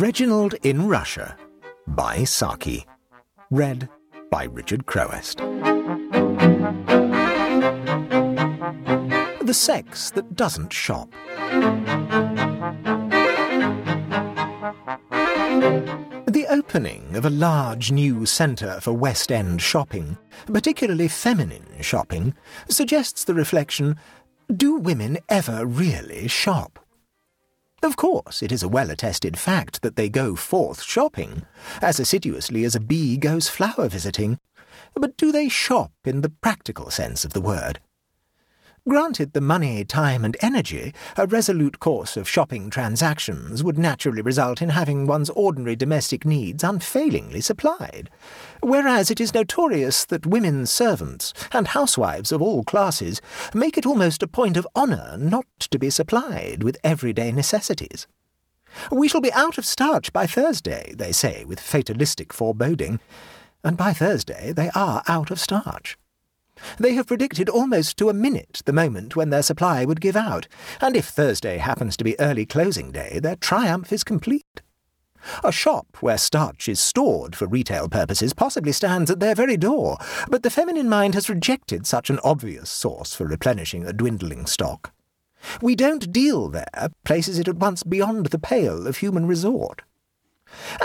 Reginald in Russia by Saki. Read by Richard Crowest. The sex that doesn't shop. The opening of a large new centre for West End shopping, particularly feminine shopping, suggests the reflection do women ever really shop? Of course, it is a well attested fact that they go forth shopping, as assiduously as a bee goes flower visiting. But do they shop in the practical sense of the word? Granted the money, time, and energy, a resolute course of shopping transactions would naturally result in having one's ordinary domestic needs unfailingly supplied. Whereas it is notorious that women servants and housewives of all classes make it almost a point of honour not to be supplied with everyday necessities. We shall be out of starch by Thursday, they say with fatalistic foreboding, and by Thursday they are out of starch. They have predicted almost to a minute the moment when their supply would give out, and if Thursday happens to be early closing day, their triumph is complete. A shop where starch is stored for retail purposes possibly stands at their very door, but the feminine mind has rejected such an obvious source for replenishing a dwindling stock. We don't deal there places it at once beyond the pale of human resort.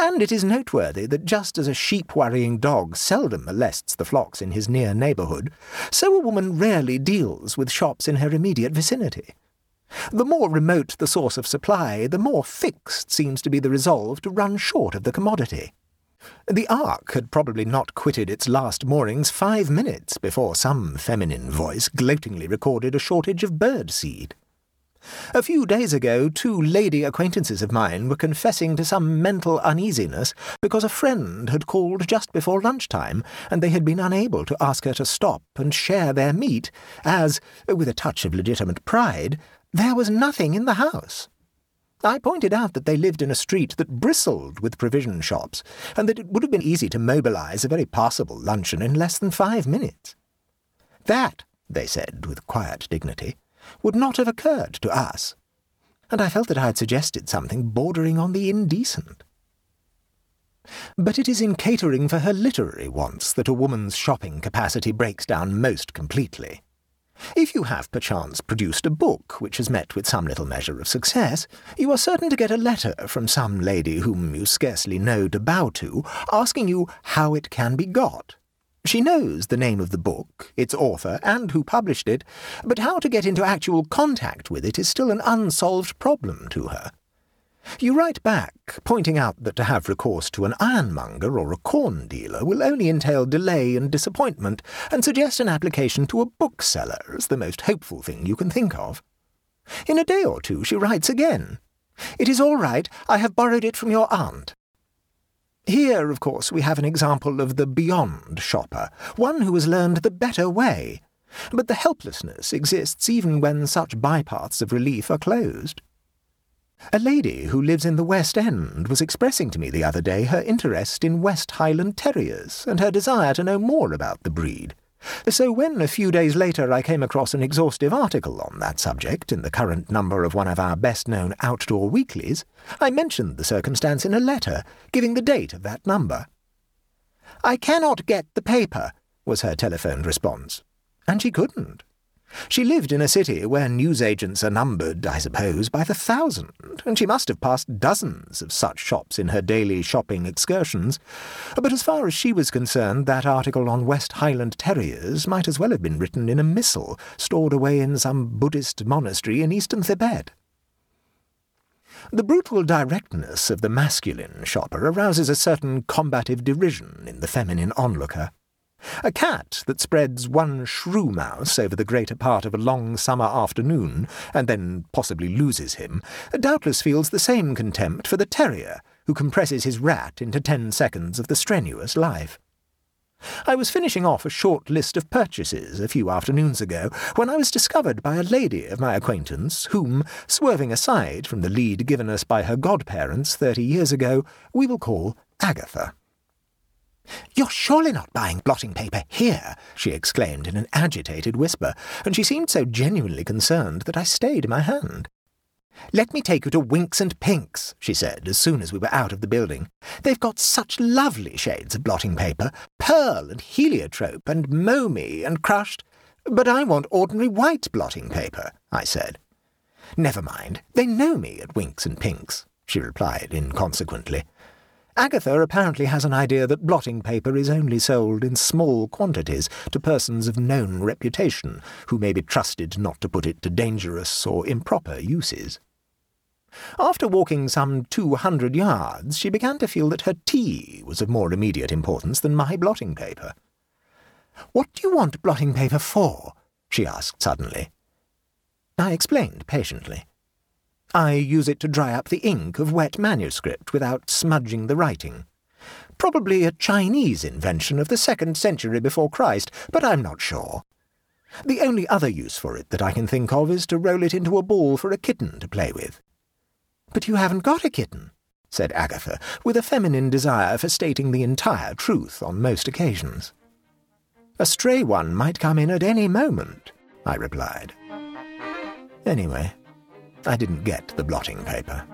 And it is noteworthy that just as a sheep-worrying dog seldom molests the flocks in his near neighbourhood, so a woman rarely deals with shops in her immediate vicinity. The more remote the source of supply, the more fixed seems to be the resolve to run short of the commodity. The Ark had probably not quitted its last moorings five minutes before some feminine voice gloatingly recorded a shortage of bird seed. A few days ago, two lady acquaintances of mine were confessing to some mental uneasiness because a friend had called just before lunchtime, and they had been unable to ask her to stop and share their meat, as, with a touch of legitimate pride, there was nothing in the house. I pointed out that they lived in a street that bristled with provision shops, and that it would have been easy to mobilize a very passable luncheon in less than five minutes. That, they said with quiet dignity, would not have occurred to us, and I felt that I had suggested something bordering on the indecent. But it is in catering for her literary wants that a woman's shopping capacity breaks down most completely. If you have perchance produced a book which has met with some little measure of success, you are certain to get a letter from some lady whom you scarcely know to bow to, asking you how it can be got. She knows the name of the book, its author, and who published it, but how to get into actual contact with it is still an unsolved problem to her. You write back, pointing out that to have recourse to an ironmonger or a corn dealer will only entail delay and disappointment, and suggest an application to a bookseller as the most hopeful thing you can think of. In a day or two she writes again. It is all right, I have borrowed it from your aunt. Here, of course, we have an example of the beyond shopper, one who has learned the better way. But the helplessness exists even when such bypaths of relief are closed. A lady who lives in the West End was expressing to me the other day her interest in West Highland Terriers and her desire to know more about the breed. So when a few days later I came across an exhaustive article on that subject in the current number of one of our best-known outdoor weeklies, I mentioned the circumstance in a letter, giving the date of that number. I cannot get the paper, was her telephoned response. And she couldn't. She lived in a city where newsagents are numbered, I suppose, by the thousand, and she must have passed dozens of such shops in her daily shopping excursions. But as far as she was concerned, that article on West Highland Terriers might as well have been written in a missal stored away in some Buddhist monastery in eastern Thibet. The brutal directness of the masculine shopper arouses a certain combative derision in the feminine onlooker. A cat that spreads one shrew mouse over the greater part of a long summer afternoon, and then possibly loses him, doubtless feels the same contempt for the terrier who compresses his rat into ten seconds of the strenuous life. I was finishing off a short list of purchases a few afternoons ago when I was discovered by a lady of my acquaintance whom, swerving aside from the lead given us by her godparents thirty years ago, we will call Agatha. You're surely not buying blotting paper here, she exclaimed in an agitated whisper, and she seemed so genuinely concerned that I stayed my hand. Let me take you to Winks and Pinks, she said, as soon as we were out of the building. They've got such lovely shades of blotting paper pearl and heliotrope and momie and crushed. But I want ordinary white blotting paper, I said. Never mind, they know me at Winks and Pinks, she replied inconsequently. Agatha apparently has an idea that blotting paper is only sold in small quantities to persons of known reputation, who may be trusted not to put it to dangerous or improper uses. After walking some two hundred yards, she began to feel that her tea was of more immediate importance than my blotting paper. What do you want blotting paper for? she asked suddenly. I explained patiently. I use it to dry up the ink of wet manuscript without smudging the writing. Probably a Chinese invention of the second century before Christ, but I'm not sure. The only other use for it that I can think of is to roll it into a ball for a kitten to play with. But you haven't got a kitten, said Agatha, with a feminine desire for stating the entire truth on most occasions. A stray one might come in at any moment, I replied. Anyway, I didn't get the blotting paper.